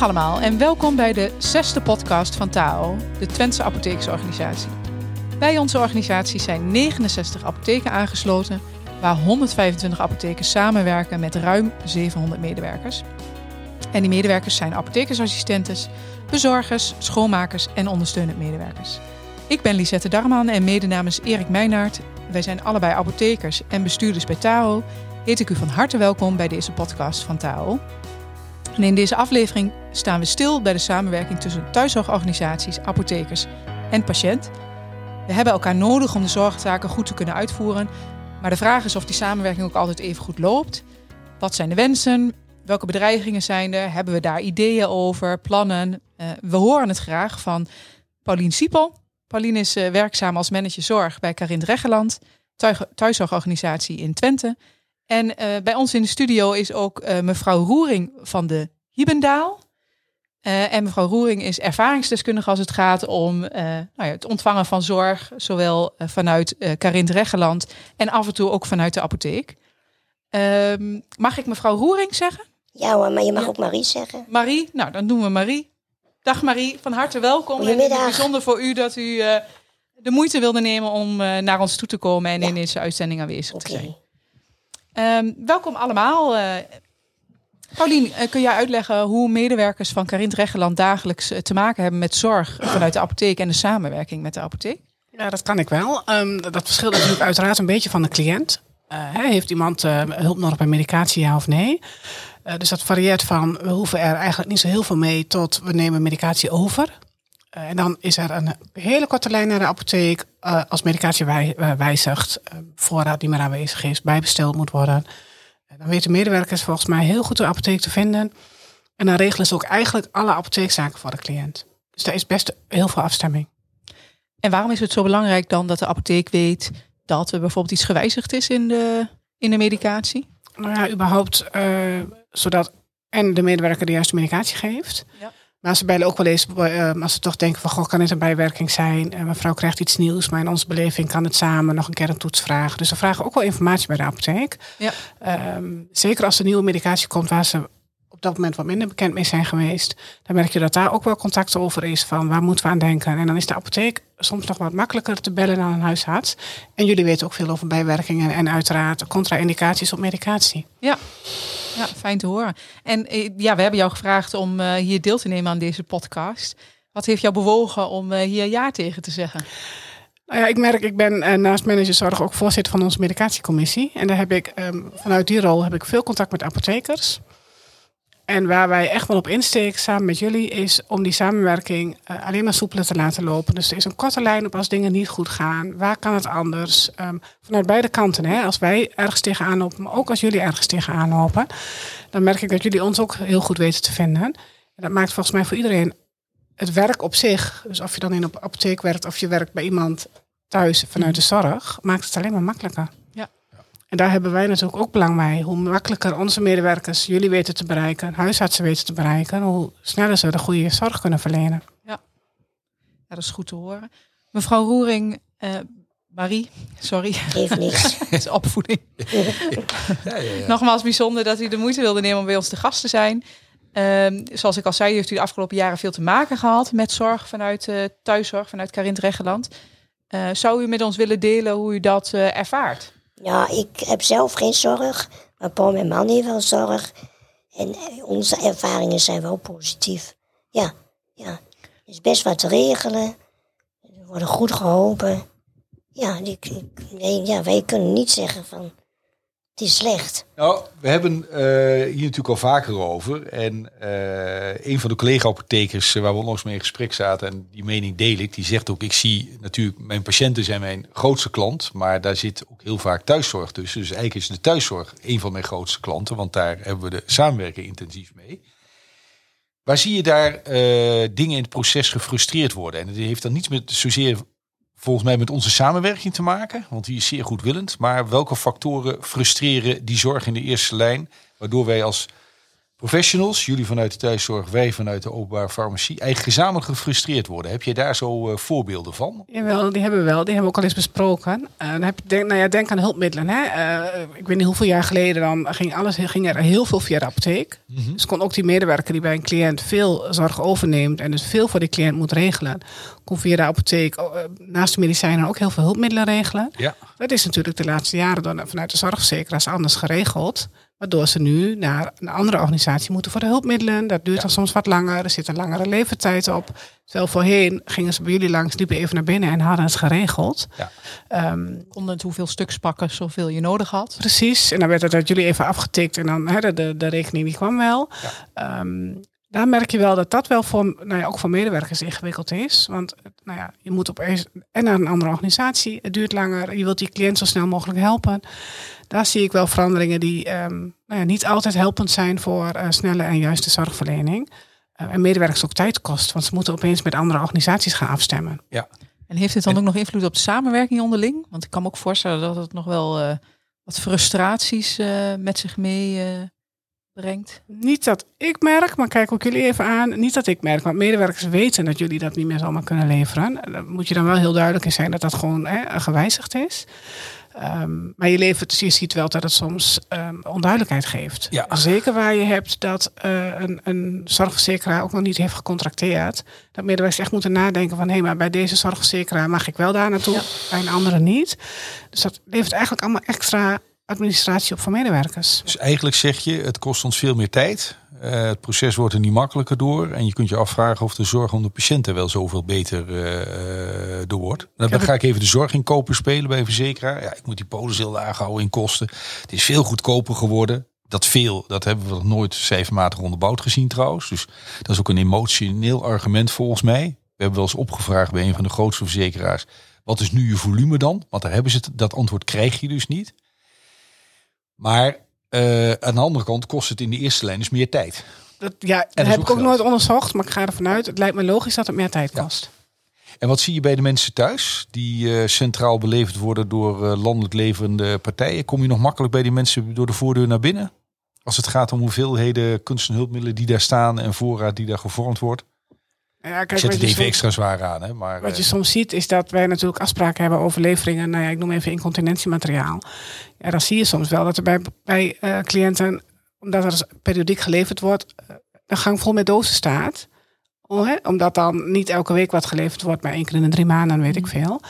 Allemaal en welkom bij de zesde podcast van TAO, de Twentse Apothekersorganisatie. Bij onze organisatie zijn 69 apotheken aangesloten, waar 125 apothekers samenwerken met ruim 700 medewerkers. En die medewerkers zijn apothekersassistentes, bezorgers, schoonmakers en ondersteunend medewerkers. Ik ben Lisette Darman en mede namens Erik Meijnaert, wij zijn allebei apothekers en bestuurders bij TAO, heet ik u van harte welkom bij deze podcast van TAO. En in deze aflevering staan we stil bij de samenwerking tussen thuiszorgorganisaties, apothekers en patiënt. We hebben elkaar nodig om de zorgtaken goed te kunnen uitvoeren. Maar de vraag is of die samenwerking ook altijd even goed loopt. Wat zijn de wensen? Welke bedreigingen zijn er? Hebben we daar ideeën over, plannen? Uh, we horen het graag van Paulien Siepel. Paulien is uh, werkzaam als manager zorg bij Carint Reggeland, thuiszorgorganisatie in Twente. En uh, bij ons in de studio is ook uh, mevrouw Roering van de Hiebendaal. Uh, en mevrouw Roering is ervaringsdeskundige als het gaat om nou ja, het ontvangen van zorg, zowel vanuit uh, Carint Reggeland en af en toe ook vanuit de apotheek. Ehm, mag ik mevrouw Roering zeggen? Ja hoor, maar je mag ja. ook Marie zeggen. Marie, nou dan doen we Marie. Dag Marie, van harte welkom. Goedemiddag. En het is bijzonder voor u dat u de moeite wilde nemen om naar ons toe te komen en ja. in deze uitzending aanwezig okay. te zijn. Um, welkom allemaal. Uh, Paulien, uh, kun jij uitleggen hoe medewerkers van Carint Reggeland dagelijks uh, te maken hebben met zorg vanuit de apotheek en de samenwerking met de apotheek? Ja, dat kan ik wel. Um, dat verschilt natuurlijk uiteraard een beetje van de cliënt. heeft iemand hulp nodig bij medicatie, ja of nee? dus dat varieert van we hoeven er eigenlijk niet zo heel veel mee tot we nemen medicatie over. Uh, en dan is er een hele korte lijn naar de apotheek uh, als medicatie wij, uh, wijzigt, voorraad niet meer aanwezig is, bijbesteld moet worden. dan weten medewerkers volgens mij heel goed de apotheek te vinden. En dan regelen ze ook eigenlijk alle apotheekzaken voor de cliënt. Dus daar is best heel veel afstemming. En waarom is het zo belangrijk dan dat de apotheek weet dat er bijvoorbeeld iets gewijzigd is in de, in de medicatie? Nou ja, überhaupt zodat en de medewerker de juiste medicatie geeft. Ja. Maar ze bellen ook wel eens, uh, als ze toch denken van, goh, kan dit een bijwerking zijn? Uh, mevrouw krijgt iets nieuws, maar in onze beleving kan het samen nog een keer een toets vragen. Dus ze vragen ook wel informatie bij de apotheek. Ja. Um, zeker als er nieuwe medicatie komt waar ze op dat moment wat minder bekend mee zijn geweest, dan merk je dat daar ook wel contact over is van waar moeten we aan denken. En dan is de apotheek soms nog wat makkelijker te bellen dan een huisarts. En jullie weten ook veel over bijwerkingen en uiteraard contra-indicaties op medicatie. Ja. Ja, fijn te horen. En ja, we hebben jou gevraagd om uh, hier deel te nemen aan deze podcast. Wat heeft jou bewogen om uh, hier ja tegen te zeggen? Nou ja, ik merk, ik ben uh, naast managerzorg ook voorzitter van onze medicatiecommissie. En daar heb ik um, vanuit die rol heb ik veel contact met apothekers. En waar wij echt wel op insteken samen met jullie is om die samenwerking uh, alleen maar soepeler te laten lopen. Dus er is een korte lijn op als dingen niet goed gaan. Waar kan het anders? Um, vanuit beide kanten. Hè? Als wij ergens tegenaan lopen, maar ook als jullie ergens tegenaan lopen. Dan merk ik dat jullie ons ook heel goed weten te vinden. En dat maakt volgens mij voor iedereen het werk op zich. Dus of je dan in een apotheek werkt of je werkt bij iemand thuis vanuit de zorg. Maakt het alleen maar makkelijker. En daar hebben wij natuurlijk ook belang bij. Hoe makkelijker onze medewerkers jullie weten te bereiken, huisartsen weten te bereiken, hoe sneller ze de goede zorg kunnen verlenen. Ja, ja dat is goed te horen. Mevrouw Roering, uh, Marie, sorry. Even niks. Het is opvoeding. ja, ja, ja. Nogmaals bijzonder dat u de moeite wilde nemen om bij ons te gast te zijn. Um, zoals ik al zei, heeft u de afgelopen jaren veel te maken gehad met zorg vanuit uh, thuiszorg, vanuit Carint Reggeland. Uh, zou u met ons willen delen hoe u dat ervaart? Ja, ik heb zelf geen zorg, maar Paul, mijn man, heeft wel zorg. En onze ervaringen zijn wel positief. Ja, ja. Er is best wat te regelen. We worden goed geholpen. Ja, ik, nee, ja, wij kunnen niet zeggen van is slecht. Nou, we hebben uh, hier natuurlijk al vaker over. En uh, een van de collega-apothekers waar we onlangs mee in gesprek zaten, en die mening deel ik, die zegt ook, ik zie natuurlijk, mijn patiënten zijn mijn grootste klant, maar daar zit ook heel vaak thuiszorg tussen. Dus eigenlijk is de thuiszorg een van mijn grootste klanten, want daar hebben we de samenwerking intensief mee. Waar zie je daar dingen in het proces gefrustreerd worden? En het heeft dan niets met zozeer volgens mij met onze samenwerking te maken, want die is zeer goedwillend. Maar welke factoren frustreren die zorg in de eerste lijn, waardoor wij als professionals, jullie vanuit de thuiszorg, wij vanuit de openbare farmacie, eigenlijk gezamenlijk gefrustreerd worden. Heb je daar zo uh, voorbeelden van? Jawel, die hebben we wel. Die hebben we ook al eens besproken. Uh, dan heb je denk, nou ja, denk aan hulpmiddelen. Hè? Uh, ik weet niet hoeveel jaar geleden dan ging, alles, ging er heel veel via de apotheek. Mm -hmm. Dus kon ook die medewerker die bij een cliënt veel zorg overneemt en dus veel voor die cliënt moet regelen, kon via de apotheek naast de medicijnen ook heel veel hulpmiddelen regelen. Ja. Dat is natuurlijk de laatste jaren dan vanuit de zorgverzekeraars anders geregeld. Waardoor ze nu naar een andere organisatie moeten voor de hulpmiddelen. Dat duurt dan soms wat langer. Er zit een langere leeftijd op. Terwijl voorheen gingen ze bij jullie langs, liepen even naar binnen en hadden het geregeld. Ja. Um, Konden het hoeveel stuks pakken, zoveel je nodig had. Precies. En dan werd het uit jullie even afgetikt en dan hè, de, de rekening die kwam wel. Ja. Um, daar merk je wel dat dat wel voor, nou ja, ook voor medewerkers ingewikkeld is. Want nou ja, je moet opeens en naar een andere organisatie. Het duurt langer. Je wilt die cliënt zo snel mogelijk helpen. Daar zie ik wel veranderingen die um, nou ja, niet altijd helpend zijn voor uh, snelle en juiste zorgverlening. Uh, en medewerkers ook tijd kost, want ze moeten opeens met andere organisaties gaan afstemmen. Ja. En heeft dit dan ook nog invloed op de samenwerking onderling? Want ik kan me ook voorstellen dat het nog wel uh, wat frustraties met zich mee brengt. Niet dat ik merk, maar kijk ook jullie even aan. Niet dat ik merk, want medewerkers weten dat jullie dat niet meer zomaar kunnen leveren. Dan moet je dan wel heel duidelijk in zijn dat dat gewoon hè, gewijzigd is. Um, maar je, levert, je ziet wel dat het soms um, onduidelijkheid geeft. Ja. Zeker waar je hebt dat uh, een, een zorgverzekeraar ook nog niet heeft gecontracteerd. Dat medewerkers echt moeten nadenken van... hé, hey, maar bij deze zorgverzekeraar mag ik wel daar naartoe, ja. bij een andere niet. Dus dat levert eigenlijk allemaal extra administratie op voor medewerkers. Dus eigenlijk zeg je, het kost ons veel meer tijd. Uh, het proces wordt er niet makkelijker door. En je kunt je afvragen of de zorg om de patiënten wel zoveel beter uh, door wordt. Dan ga ik even de zorginkoper spelen bij een verzekeraar. Ja, ik moet die polis heel laag houden in kosten. Het is veel goedkoper geworden. Dat veel, dat hebben we nog nooit cijfermatig onderbouwd gezien trouwens. Dus dat is ook een emotioneel argument volgens mij. We hebben wel eens opgevraagd bij een van de grootste verzekeraars. Wat is nu je volume dan? Want daar hebben ze het, dat antwoord krijg je dus niet. Maar uh, aan de andere kant kost het in de eerste lijn dus meer tijd. Dat, ja, dat heb ik ook nooit onderzocht, maar ik ga ervan uit. Het lijkt me logisch dat het meer tijd kost. Ja. En wat zie je bij de mensen thuis die uh, centraal beleverd worden door uh, landelijk leverende partijen? Kom je nog makkelijk bij die mensen door de voordeur naar binnen? Als het gaat om hoeveelheden kunst- en hulpmiddelen die daar staan en voorraad die daar gevormd wordt? Ja, kijk, Zet het even extra zwaar aan. Hè? Maar, wat je soms ziet is dat wij natuurlijk afspraken hebben over leveringen. Nou ja, ik noem even incontinentiemateriaal. Ja, dan zie je soms wel dat er bij, bij uh, cliënten, omdat er periodiek geleverd wordt, een gang vol met dozen staat. Oh, hè? Omdat dan niet elke week wat geleverd wordt, maar één keer in de drie maanden, weet ik veel.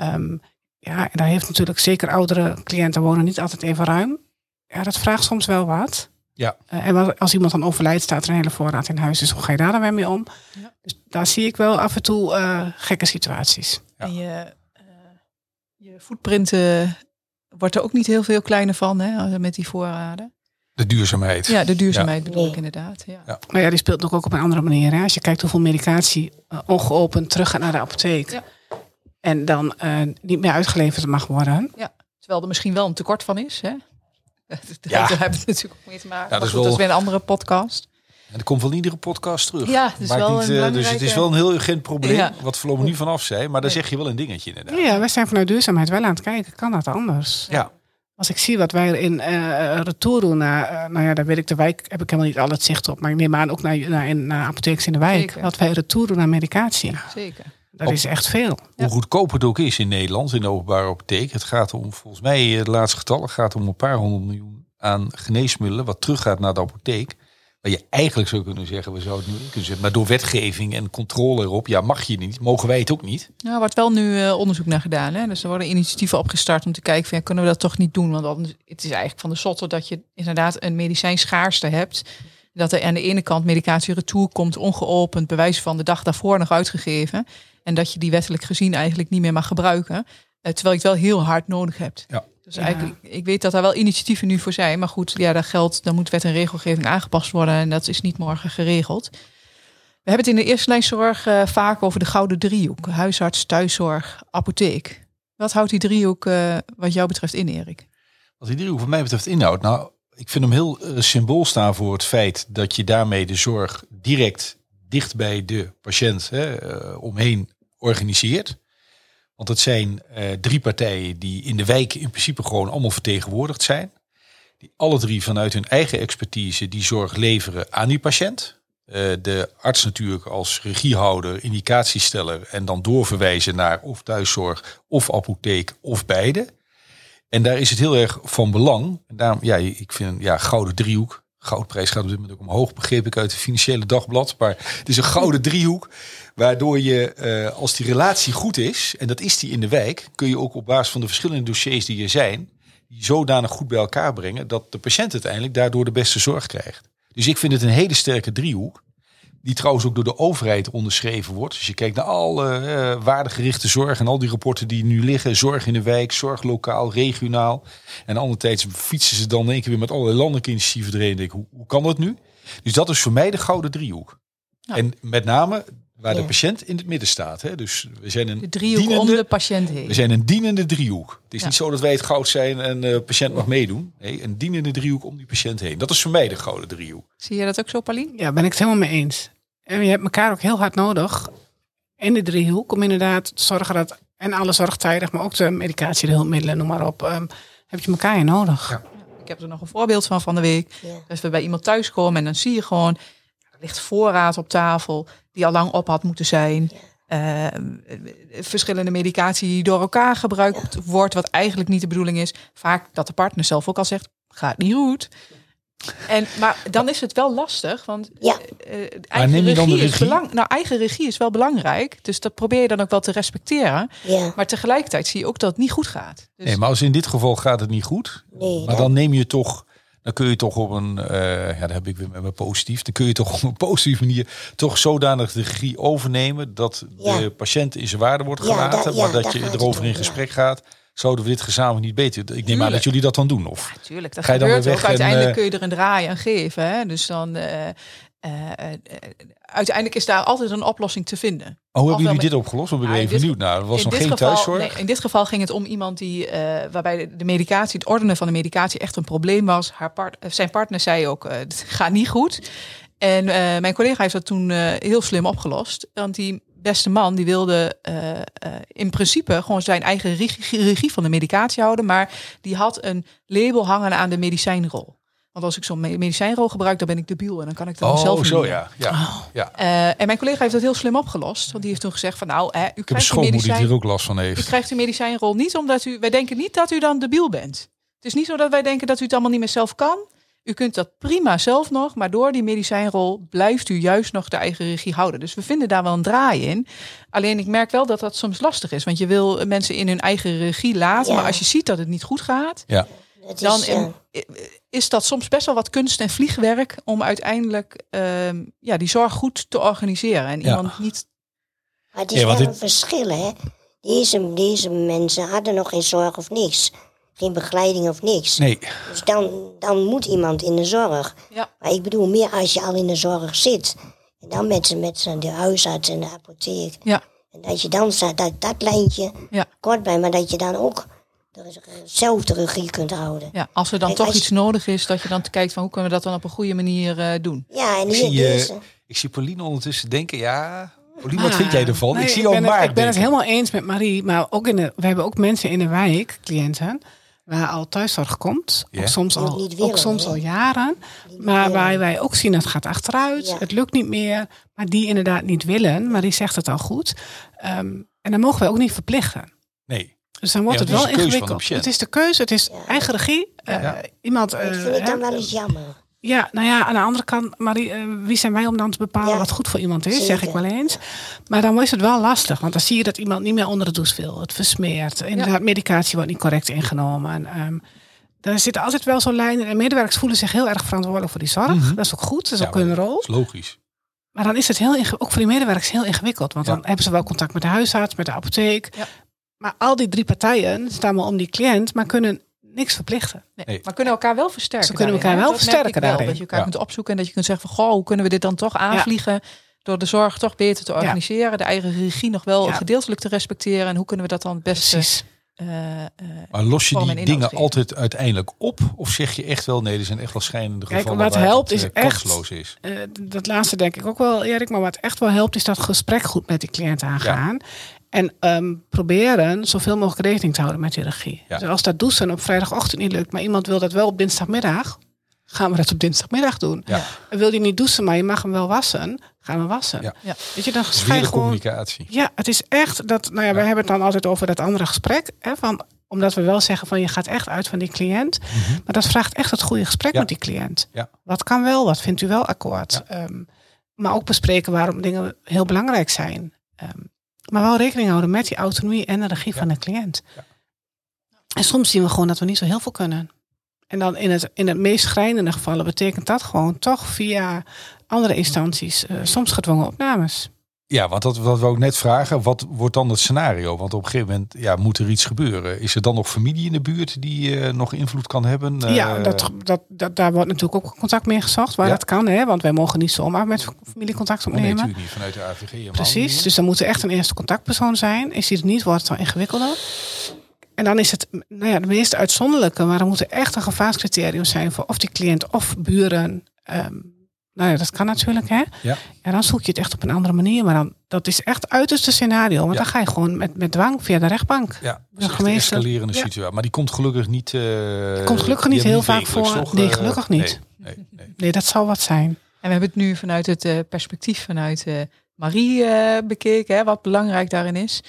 Um, ja, en daar heeft natuurlijk zeker oudere cliënten wonen niet altijd even ruim. Ja, dat vraagt soms wel wat. Ja. Uh, en als iemand dan overlijdt, staat er een hele voorraad in huis. Dus hoe ga je daar dan weer mee om? Ja. Dus daar zie ik wel af en toe uh, gekke situaties. Ja. En je, uh, je footprinten wordt er ook niet heel veel kleiner van hè, met die voorraden. De duurzaamheid. Ja, de duurzaamheid ja. bedoel ik inderdaad. Ja. Ja. Maar ja, die speelt ook op een andere manier. Hè? Als je kijkt hoeveel medicatie ongeopend terug gaat naar de apotheek. Ja. En dan niet meer uitgeleverd mag worden. Ja, terwijl er misschien wel een tekort van is. Hè? Daar Ja. hebben we natuurlijk ook mee te maken. Ja, dat is goed, wel- dat is weer een andere podcast. En dat komt in iedere podcast terug. Ja, het is Maakt wel niet, een eh, Dus het is wel een heel urgent probleem. Ja. Wat voorlopig niet vanaf zijn. Maar daar zeg je wel een dingetje inderdaad. Ja, wij zijn vanuit duurzaamheid wel aan het kijken. Kan dat anders? Ja. Als ik zie wat wij in eh retour doen, naar, eh, nou ja, daar weet ik de wijk, heb ik helemaal niet al het zicht op. Maar ik neem aan ook naar, naar, in, naar apothekers in de wijk. Zeker. Wat wij retour doen naar medicatie. Zeker. Dat Op- is echt veel. Hoe goedkoop het ook is in Nederland, in de openbare apotheek. Het gaat om, volgens mij, eh, de laatste getallen, gaat om een paar honderd miljoen aan geneesmiddelen. Wat teruggaat naar de apotheek. Waar je eigenlijk zou kunnen zeggen, we zouden het nu in kunnen zetten. Maar door wetgeving en controle erop, ja, mag je niet. Mogen wij het ook niet. Nou, er wordt wel nu eh, onderzoek naar gedaan. Hè? Dus er worden initiatieven opgestart om te kijken, van, ja, kunnen we dat toch niet doen? Want dan, het is eigenlijk van de zotte dat je inderdaad een medicijnschaarste hebt. Dat er aan de ene kant medicatie retour komt, ongeopend, bewijs van de dag daarvoor nog uitgegeven. En dat je die wettelijk gezien eigenlijk niet meer mag gebruiken. eh, terwijl je het wel heel hard nodig hebt. Ja. Dus Ja. eigenlijk, ik weet dat daar wel initiatieven nu voor zijn. Maar goed, ja, daar geldt, dan moet wet en regelgeving aangepast worden. En dat is niet morgen geregeld. We hebben het in de eerste lijnzorg eh, vaak over de gouden driehoek. Huisarts, thuiszorg, apotheek. Wat houdt die driehoek eh, wat jou betreft in, Erik? Wat die driehoek wat mij betreft inhoudt. Nou, ik vind hem heel eh, symbool staan voor het feit dat je daarmee de zorg direct dicht bij de patiënt hè, eh, omheen organiseert. Want het zijn eh, drie partijen die in de wijk in principe gewoon allemaal vertegenwoordigd zijn. die alle drie vanuit hun eigen expertise die zorg leveren aan die patiënt. De arts natuurlijk als regiehouder, indicatiesteller en dan doorverwijzen naar of thuiszorg of apotheek of beide. En daar is het heel erg van belang. Daarom, ja, ik vind ja, gouden driehoek. Goudprijs gaat op dit moment ook omhoog, begreep ik uit het financiële dagblad. Maar het is een gouden driehoek. Waardoor je, uh, als die relatie goed is, en dat is die in de wijk, kun je ook op basis van de verschillende dossiers die er zijn, die zodanig goed bij elkaar brengen, dat de patiënt uiteindelijk daardoor de beste zorg krijgt. Dus ik vind het een hele sterke driehoek. Die trouwens ook door de overheid onderschreven wordt. Als je kijkt naar alle uh, waardegerichte zorg en al die rapporten die nu liggen. Zorg in de wijk, zorg lokaal, regionaal. En andere tijds fietsen ze dan in één keer weer met allerlei landelijke initiatieven erin. Denk, hoe, hoe kan dat nu? Dus dat is voor mij de gouden driehoek. Ja. En met name waar ja. de patiënt in het midden staat. Hè? Dus we zijn een de driehoek dienende, om de patiënt heen. We zijn een dienende driehoek. Het is ja. niet zo dat wij het goud zijn en de patiënt mag meedoen. Nee, een dienende driehoek om die patiënt heen. Dat is voor mij de gouden driehoek. Zie je dat ook zo, Paulien? Ja, ben ik het helemaal mee eens. En je hebt elkaar ook heel hard nodig in de driehoek om inderdaad te zorgen dat en alle zorgtijdig, maar ook de medicatie, de hulpmiddelen, noem maar op, um, heb je elkaar nodig. Ja. Ik heb er nog een voorbeeld van van de week. Ja. Dus we bij iemand thuis komen en dan zie je gewoon, er ligt voorraad op tafel die al lang op had moeten zijn. Uh, verschillende medicatie die door elkaar gebruikt ja. wordt, wat eigenlijk niet de bedoeling is. Vaak dat de partner zelf ook al zegt, gaat niet goed. En, maar dan is het wel lastig, want ja. uh, eigen neem je dan regie? Is belang, nou, eigen regie is wel belangrijk. Dus dat probeer je dan ook wel te respecteren. Ja. Maar tegelijkertijd zie je ook dat het niet goed gaat. Dus nee, maar als in dit geval gaat het niet goed. Nee, maar dan neem je toch dan kun je toch op een, uh, ja, daar heb ik weer met me positief, dan kun je toch op een positieve manier toch zodanig de regie overnemen dat Ja. de patiënt in zijn waarde wordt Ja, gelaten, da- ja, maar dat daar je erover in ja. gesprek gaat. Zouden we dit gezamenlijk niet beter? Ik neem aan Tuurlijk. dat jullie dat dan doen, of? Natuurlijk, dat Ga je dan gebeurt weer ook. en, Uiteindelijk eh, kun je er een draai aan geven. Hè? Dus dan, eh, eh, uiteindelijk is daar altijd een oplossing te vinden. Oh, hoe hebben jullie dit opgelost? Ik ben Ja, in even benieuwd naar. Er was nog geen geval, thuiszorg. nee, in dit geval ging het om iemand die, waarbij de, de medicatie, het ordenen van de medicatie echt een probleem was. Haar part, zijn partner zei ook, het gaat niet goed. En mijn collega heeft dat toen heel slim opgelost. Want die beste man die wilde eh, eh, in principe gewoon zijn eigen regie, regie van de medicatie houden. Maar die had een label hangen aan de medicijnrol. Want als ik zo'n me- medicijnrol gebruik, dan ben ik debiel. En dan kan ik dat Oh, zelf niet zo ja. ja. ja. Eh, en mijn collega heeft dat heel slim opgelost. Want die heeft toen gezegd van nou, hè, u Ik heb een krijgt die medicijn... er ook last van U heeft. krijgt uw medicijnrol niet omdat u. Wij denken niet dat u dan debiel bent. Het is niet zo dat wij denken dat u het allemaal niet meer zelf kan. U kunt dat prima zelf nog, maar door die medicijnrol blijft u juist nog de eigen regie houden. Dus we vinden daar wel een draai in. Alleen ik merk wel dat dat soms lastig is, want je wil mensen in hun eigen regie laten, Ja. maar als je ziet dat het niet goed gaat, Ja. Dan is, ja. is dat soms best wel wat kunst en vliegwerk om uiteindelijk ehm, ja, die zorg goed te organiseren en Ja. iemand niet. Maar het is Ja, want wel dit- een verschil, hè. Deze, deze mensen hadden nog geen zorg of niks. Geen begeleiding of niks. Nee, Dus dan, dan moet iemand in de zorg. Ja. Maar ik bedoel meer als je al in de zorg zit. En dan met, z'n- met z'n- de huisarts en de apotheek. Ja. En dat je dan staat, dat, dat lijntje Ja. kort bij, maar dat je dan ook zelf de regie kunt houden. Ja, als er dan Kijk, toch je- iets nodig is, dat je dan kijkt van hoe kunnen we dat dan op een goede manier eh, doen. Ja, en ik hier, zie, eh, deze. ik zie Pauline ondertussen denken, ja... Pauline, wat Ah, vind jij ervan? nee, ik zie ben, maar het, ik ben het helemaal eens met Marie. Maar ook in de, we hebben ook mensen in de wijk, cliënten, waar al thuiszorg komt. Ja. Ook soms, al, niet ook soms al jaren. Niet Maar willen. waar wij ook zien, het gaat achteruit. Ja. Het lukt niet meer. Maar die inderdaad niet willen. Maar die zegt het al goed. Ehm, en dan mogen wij ook niet verplichten. Nee. Dus dan wordt Ja, het wel ingewikkeld. Het is de keuze, het is Ja. eigen regie. Eh, Ja. Iemand, ik eh, vind het dan wel eens jammer. Ja, nou ja, aan de andere kant, Marie, eh, wie zijn wij om dan te bepalen Ja, wat goed voor iemand is, zeg ik wel eens. Maar dan is het wel lastig, want dan zie je dat iemand niet meer onder de douche wil. Het versmeert. Inderdaad, medicatie wordt niet correct ingenomen. En, ehm, er zitten altijd wel zo'n lijnen. En medewerkers voelen zich heel erg verantwoordelijk voor die zorg. Mhm. Dat is ook goed, dat is Ja, ook hun rol. Dat is logisch. Maar dan is het heel ook voor die medewerkers heel ingewikkeld. Want Ja. dan hebben ze wel contact met de huisarts, met de apotheek. Ja. Maar al die drie partijen staan maar om die cliënt, maar kunnen niks verplichten. Nee. Nee. Maar kunnen elkaar wel versterken. Ze kunnen elkaar wel Dat merk ik versterken daarin. Dat je elkaar Ja. kunt opzoeken en dat je kunt zeggen van goh, hoe kunnen we dit dan toch aanvliegen door de zorg toch beter te organiseren, de eigen regie nog wel Ja. gedeeltelijk te respecteren en hoe kunnen we dat dan het beste Precies. eh, eh, Maar los je die dingen geven. altijd uiteindelijk op? Of zeg je echt wel, nee, er zijn echt wel schijnende Kijk, gevallen wat waar helpt het is eh, echt- is? Dat laatste denk ik ook wel, Erik. Maar wat echt wel helpt, is dat gesprek goed met die cliënt aangaan. En ehm, proberen zoveel mogelijk rekening te houden met die regie. Ja. Dus als dat douchen op vrijdagochtend niet lukt, maar iemand wil dat wel op dinsdagmiddag, gaan we dat op dinsdagmiddag doen. Ja. En wil je niet douchen, maar je mag hem wel wassen, gaan we wassen. Ja. Ja. Weet je, dan ga je gewoon communicatie. ja, het is echt dat. Nou ja, we hebben het dan altijd over dat andere gesprek. Hè, van, omdat we wel zeggen van je gaat echt uit van die cliënt. Maar dat vraagt echt het goede gesprek Ja. met die cliënt. Ja. Wat kan wel, wat vindt u wel akkoord? Ehm, maar ook bespreken waarom dingen heel belangrijk zijn. Ehm, maar wel rekening houden met die autonomie en de regie Ja. van de cliënt. Ja. En soms zien we gewoon dat we niet zo heel veel kunnen. En dan in het, in het meest schrijnende gevallen betekent dat gewoon toch via andere instanties, eh, soms gedwongen opnames. Ja, want dat wat we ook net vragen, wat wordt dan het scenario? Want op een gegeven moment ja, moet er iets gebeuren. Is er dan nog familie in de buurt die eh, nog invloed kan hebben? Ja, Eh, dat, dat, dat, daar wordt natuurlijk ook contact mee gezocht waar Ja. dat kan. Hè? Want wij mogen niet zomaar met familiecontact oh, nee, opnemen. natuurlijk niet vanuit de AVG. Precies, dus dan moet er echt een eerste contactpersoon zijn. Is die er niet, wordt het dan ingewikkelder. En dan is het nou ja, de meest uitzonderlijke, maar er moet er echt een gevaarscriterium zijn voor of die cliënt of buren. ehm, nou ja, dat kan natuurlijk, hè? Ja. Ja, dan zoek je het echt op een andere manier. Maar dan, dat is echt uiterste scenario. Want Ja. dan ga je gewoon met, met dwang via de rechtbank. Ja, dat is een escalerende Ja. situatie. Maar die komt gelukkig niet... eh Komt gelukkig niet heel vaak voor. toch? Nee, Eh, gelukkig niet. Nee, nee, nee. Nee, dat zal wat zijn. En we hebben het nu vanuit het eh, perspectief vanuit eh, Marie eh, bekeken, hè, wat belangrijk daarin is.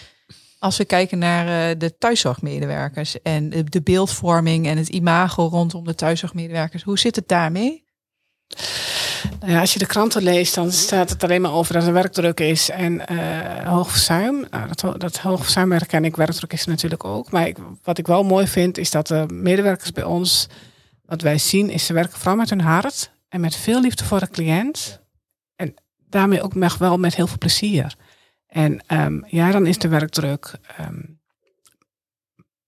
Als we kijken naar eh, de thuiszorgmedewerkers en de, de beeldvorming en het imago rondom de thuiszorgmedewerkers, hoe zit het daarmee? Nou als je de kranten leest, dan staat het alleen maar over dat er werkdruk is en eh hoog verzuim. Nou, dat, dat hoog verzuim herken ik, werkdruk is natuurlijk ook. Maar ik, wat ik wel mooi vind, is dat de medewerkers bij ons, wat wij zien, is ze werken vooral met hun hart en met veel liefde voor de cliënt. En daarmee ook wel met heel veel plezier. En ehm, ja, dan is de werkdruk. ehm,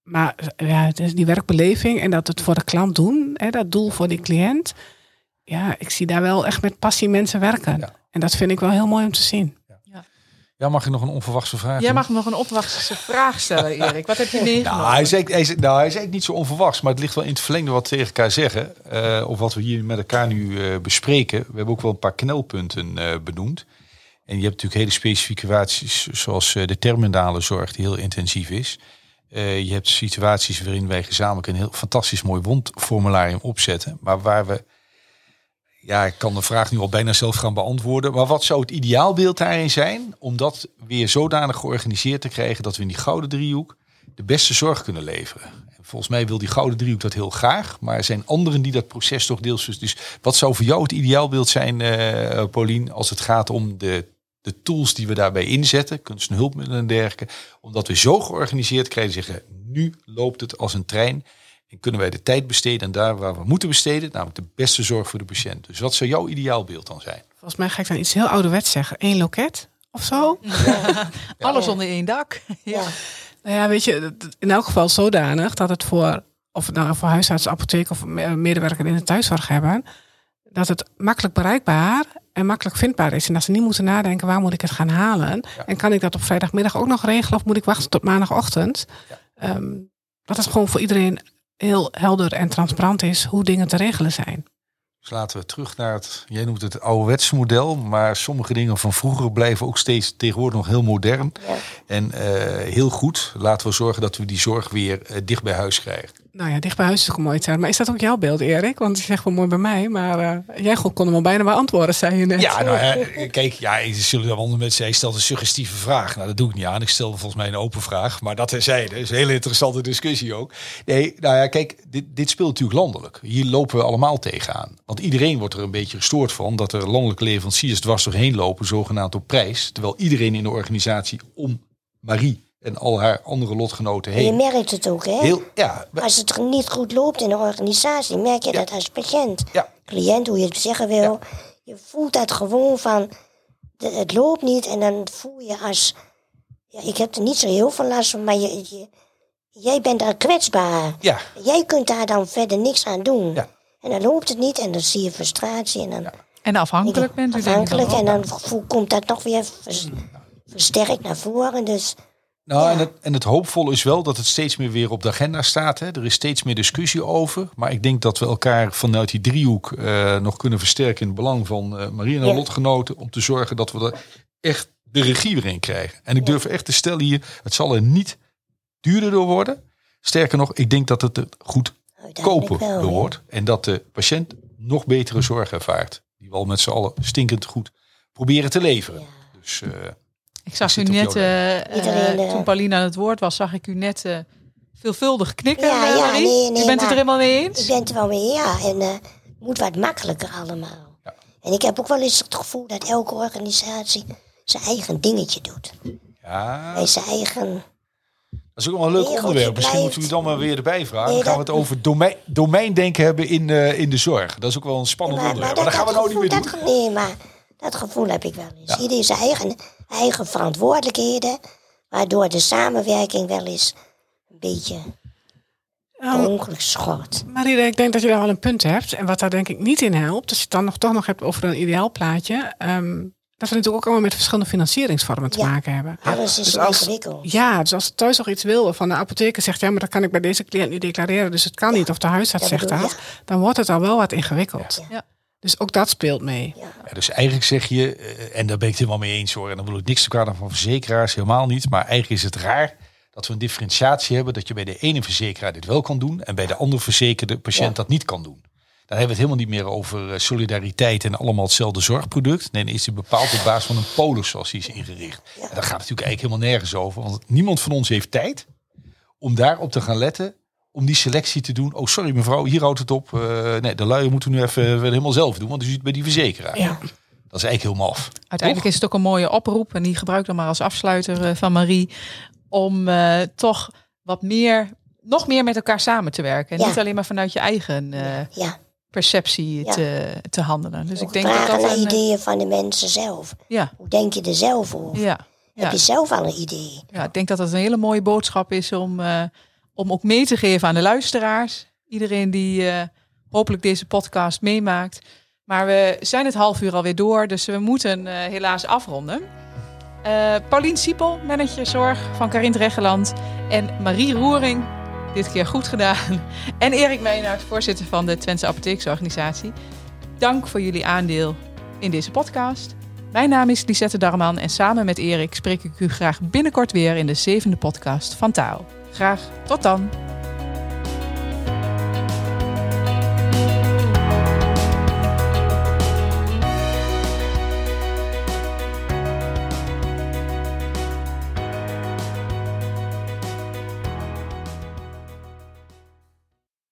maar ja, het is die werkbeleving en dat het voor de klant doen, hè, dat doel voor die cliënt ja, ik zie daar wel echt met passie mensen werken. Ja. En dat vind ik wel heel mooi om te zien. Ja, mag ik nog een onverwachte vraag Jij mag nog een opwachtse vraag stellen, Erik. Wat heb je meegenomen? Nou hij, is eigenlijk, hij, is, nou, hij is eigenlijk niet zo onverwachts, maar het ligt wel in het verlengde wat we tegen elkaar zeggen. eh, of wat we hier met elkaar nu eh, bespreken. We hebben ook wel een paar knelpunten eh, benoemd. En je hebt natuurlijk hele specifieke situaties, zoals eh, de terminale zorg, die heel intensief is. Eh, je hebt situaties waarin wij gezamenlijk een heel fantastisch mooi wondformularium opzetten. Maar waar we, ja, ik kan de vraag nu al bijna zelf gaan beantwoorden. Maar wat zou het ideaalbeeld daarin zijn? Om dat weer zodanig georganiseerd te krijgen dat we in die gouden driehoek de beste zorg kunnen leveren. En volgens mij wil die gouden driehoek dat heel graag. Maar er zijn anderen die dat proces toch deels... Dus, dus wat zou voor jou het ideaalbeeld zijn, eh Paulien, als het gaat om de, de tools die we daarbij inzetten, kunst en hulpmiddelen en dergelijke, omdat we zo georganiseerd krijgen, zeggen, nu loopt het als een trein. En kunnen wij de tijd besteden en daar waar we moeten besteden, namelijk de beste zorg voor de patiënt. Dus wat zou jouw ideaalbeeld dan zijn? Volgens mij ga ik dan iets heel ouderwets zeggen. Eén loket of zo. Alles onder één dak. Ja. Nou ja, weet je, in elk geval zodanig dat het voor, of het nou voor huisarts, apotheek of me- medewerker in de thuiszorg hebben, dat het makkelijk bereikbaar en makkelijk vindbaar is. En dat ze niet moeten nadenken, waar moet ik het gaan halen? Ja. En kan ik dat op vrijdagmiddag ook nog regelen of moet ik wachten tot maandagochtend? Ja. Ehm, dat het gewoon voor iedereen heel helder en transparant is hoe dingen te regelen zijn. Dus laten we terug naar het, jij noemt het ouderwetse model, maar sommige dingen van vroeger blijven ook steeds tegenwoordig nog heel modern. Ja. En eh, heel goed, laten we zorgen dat we die zorg weer eh, dicht bij huis krijgen. Nou ja, dicht bij huis is een mooi term. Maar is dat ook jouw beeld, Erik? Want je zegt wel mooi bij mij, maar eh, jij kon hem al bijna beantwoorden, zei je net. Ja, nou, kijk, ja, zullen dan andere mensen zeggen, stelt een suggestieve vraag. Nou, dat doe ik niet aan. Ik stel volgens mij een open vraag. Maar dat terzijde, is een hele interessante discussie ook. Nee, nou ja, kijk, dit, dit speelt natuurlijk landelijk. Hier lopen we allemaal tegenaan. Want iedereen wordt er een beetje gestoord van dat er landelijke leveranciers dwars doorheen lopen, zogenaamd op prijs. Terwijl iedereen in de organisatie om Marie en al haar andere lotgenoten En je heen. merkt het ook, hè? Heel, ja, we- Als het niet goed loopt in de organisatie, merk je dat als patiënt. ja, Cliënt, hoe je het zeggen wil. Je voelt dat gewoon van, het loopt niet. En dan voel je als, ja, ik heb er niet zo heel veel last van, maar je, je- jij bent daar kwetsbaar. ja, Jij kunt daar dan verder niks aan doen. Ja. En dan loopt het niet en dan zie je frustratie. En dan En afhankelijk bent u denk ik afhankelijk. dan En dan voel- komt dat nog weer vers- versterkt naar voren. Dus Nou, Ja. en, het, en het hoopvolle is wel dat het steeds meer weer op de agenda staat. Hè. Er is steeds meer discussie over. Maar ik denk dat we elkaar vanuit die driehoek eh, nog kunnen versterken in het belang van eh Marie en haar Ja. lotgenoten. Om te zorgen dat we er echt de regie weer in krijgen. En ik durf echt te stellen hier, het zal er niet duurder door worden. Sterker nog, ik denk dat het er goed Uiteindelijk koper wel, wordt. En dat de patiënt nog betere zorg ervaart. Die we al met z'n allen stinkend goed proberen te leveren. Dus eh, Ik zag u net, eh, eh, eh, toen Pauline aan het woord was, zag ik u net eh, veelvuldig knikken. Ja, ja, Marie. nee, nee, u bent het er helemaal mee eens? Ik ben het er wel mee, ja. En eh, het moet wat makkelijker allemaal. Ja. En ik heb ook wel eens het gevoel dat elke organisatie zijn eigen dingetje doet. ja, En zijn eigen... dat is ook wel een leuk onderwerp. Misschien moeten we dan maar weer erbij vragen. Nee, dan gaan we het over domein, domeindenken hebben in, eh, in de zorg. Dat is ook wel een spannend maar, onderwerp. Maar dat gaan we nou niet meer doen. dat, Nee, maar dat gevoel heb ik wel eens. Iedereen zijn eigen, eigen verantwoordelijkheden. Waardoor de samenwerking wel eens een beetje Nou, ongeluk schort. Marie, ik denk dat je daar wel een punt hebt. En wat daar denk ik niet in helpt, als je het dan nog, toch nog hebt over een ideaal plaatje. ehm, dat we natuurlijk ook allemaal met verschillende financieringsvormen te Ja. maken hebben. Alles is Dus als- ingewikkeld. Ja, dus als thuis nog iets wil, van de apotheker zegt, ja, maar dat kan ik bij deze cliënt niet declareren, dus het kan niet, of de huisarts dat zegt bedoel- dat, dan wordt het al wel wat ingewikkeld. Ja. Dus ook dat speelt mee. Ja, dus eigenlijk zeg je, eh, en daar ben ik het helemaal mee eens hoor. En dan wil ik niks te kwaad van verzekeraars, helemaal niet. Maar eigenlijk is het raar dat we een differentiatie hebben. Dat je bij de ene verzekeraar dit wel kan doen. En bij de andere verzekerde patiënt Ja. dat niet kan doen. Dan hebben we het helemaal niet meer over eh, solidariteit en allemaal hetzelfde zorgproduct. Nee, dan is die bepaald op basis van een polis zoals die is ingericht. En daar gaat het natuurlijk eigenlijk helemaal nergens over. Want niemand van ons heeft tijd om daarop te gaan letten. Om die selectie te doen. Oh, sorry mevrouw, hier houdt het op. Eh, nee, de luier moeten we nu even helemaal zelf doen. Want u zit bij die verzekeraar. Ja. Dat is eigenlijk heel maf. Uiteindelijk is het ook een mooie oproep, en die gebruik ik dan maar als afsluiter eh, van Marie, om eh, toch wat meer, nog meer met elkaar samen te werken. En Ja. niet alleen maar vanuit je eigen eh, Ja, perceptie Ja. te, te handelen. Dus ik denk dat vragen dat naar een, ideeën van de mensen zelf. ja, Hoe denk je er zelf over? ja, ja. Heb je zelf al een idee? ja, ik denk dat dat een hele mooie boodschap is om, eh, om ook mee te geven aan de luisteraars. Iedereen die eh, hopelijk deze podcast meemaakt. Maar we zijn het half uur alweer door, dus we moeten eh, helaas afronden. Eh Paulien Siepel, manager zorg van Karin Reggeland. En Marie Roering, dit keer goed gedaan. En Erik Meenaert, voorzitter van de Twentse Apotheeksorganisatie. Dank voor jullie aandeel in deze podcast. Mijn naam is Lisette Darman en samen met Erik spreek ik u graag binnenkort weer in de zevende podcast van Taal. Graag tot dan!